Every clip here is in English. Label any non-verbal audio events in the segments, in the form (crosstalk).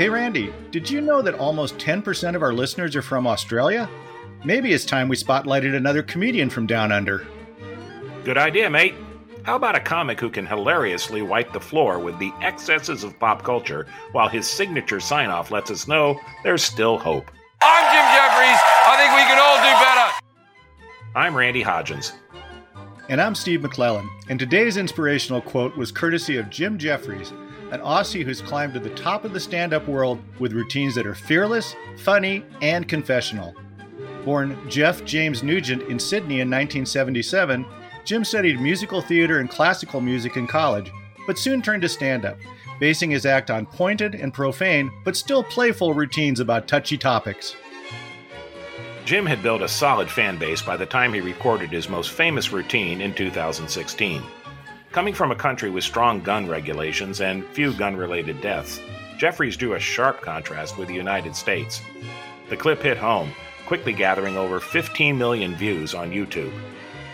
Hey Randy, did you know that almost 10% of our listeners are from Australia? Maybe it's time we spotlighted another comedian from down under. Good idea, mate. How about a comic who can hilariously wipe the floor with the excesses of pop culture while his signature sign off lets us know there's still hope? I'm Jim Jefferies. I think we can all do better. I'm Randy Hodgins. And I'm Steve McClellan. And today's inspirational quote was courtesy of Jim Jefferies, an Aussie who's climbed to the top of the stand up world with routines that are fearless, funny, and confessional. Born Geoff James Nugent in Sydney in 1977, Jim studied musical theater and classical music in college, but soon turned to stand up, basing his act on pointed and profane, but still playful routines about touchy topics. Jim had built a solid fan base by the time he recorded his most famous routine in 2016. Coming from a country with strong gun regulations and few gun related deaths, Jefferies drew a sharp contrast with the United States. The clip hit home, quickly gathering over 15 million views on YouTube.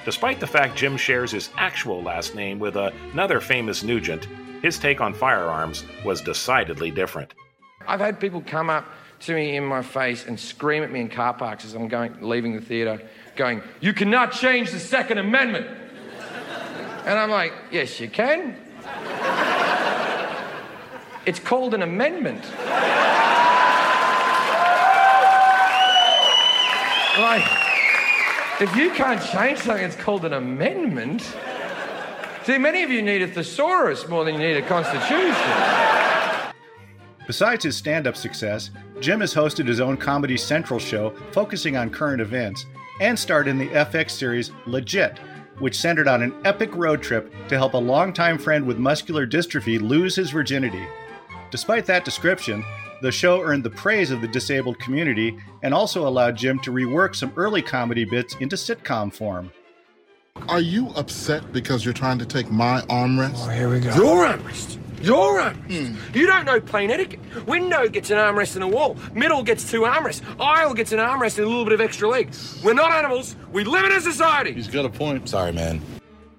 Despite the fact Jim shares his actual last name with another famous Nugent, his take on firearms was decidedly different. I've had people come up to me in my face and scream at me in car parks as I'm going leaving the theater, going, "You cannot change the Second Amendment." And I'm like, yes, you can. It's called an amendment. like, if you can't change something, it's called an amendment. See, many of you need a thesaurus more than you need a constitution. Besides his stand up success, Jim has hosted his own Comedy Central show focusing on current events and starred in the FX series Legit, which centered on an epic road trip to help a longtime friend with muscular dystrophy lose his virginity. Despite that description, the show earned the praise of the disabled community and also allowed Jim to rework some early comedy bits into sitcom form. Are you upset because you're trying to take my armrest? Oh, here we go. Your armrest? Your armrest? Mm. You don't know plane etiquette. Window gets an armrest and a wall. Middle gets two armrests. Aisle gets an armrest and a little bit of extra leg. We're not animals. We live in a society. He's got a point. Sorry, man.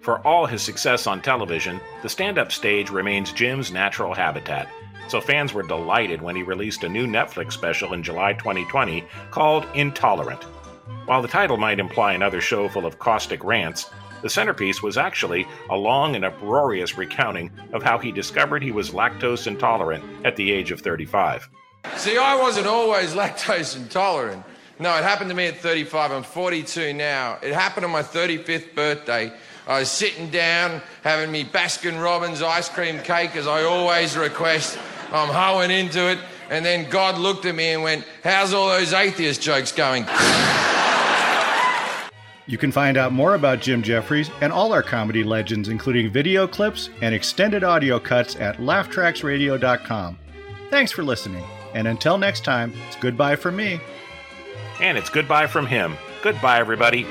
For all his success on television, the stand up stage remains Jim's natural habitat. So fans were delighted when he released a new Netflix special in July 2020 called Intolerant. While the title might imply another show full of caustic rants, the centerpiece was actually a long and uproarious recounting of how he discovered he was lactose intolerant at the age of 35. See, I wasn't always (laughs) lactose intolerant. No, it happened to me at 35. I'm 42 now. It happened on my 35th birthday. I was sitting down having me Baskin Robbins ice cream cake, as I always request. I'm hoeing into it. And then God looked at me and went, How's all those atheist jokes going? You can find out more about Jim Jefferies and all our comedy legends, including video clips and extended audio cuts at laughtracksradio.com. Thanks for listening, and until next time, it's goodbye from me. And it's goodbye from him. Goodbye, everybody.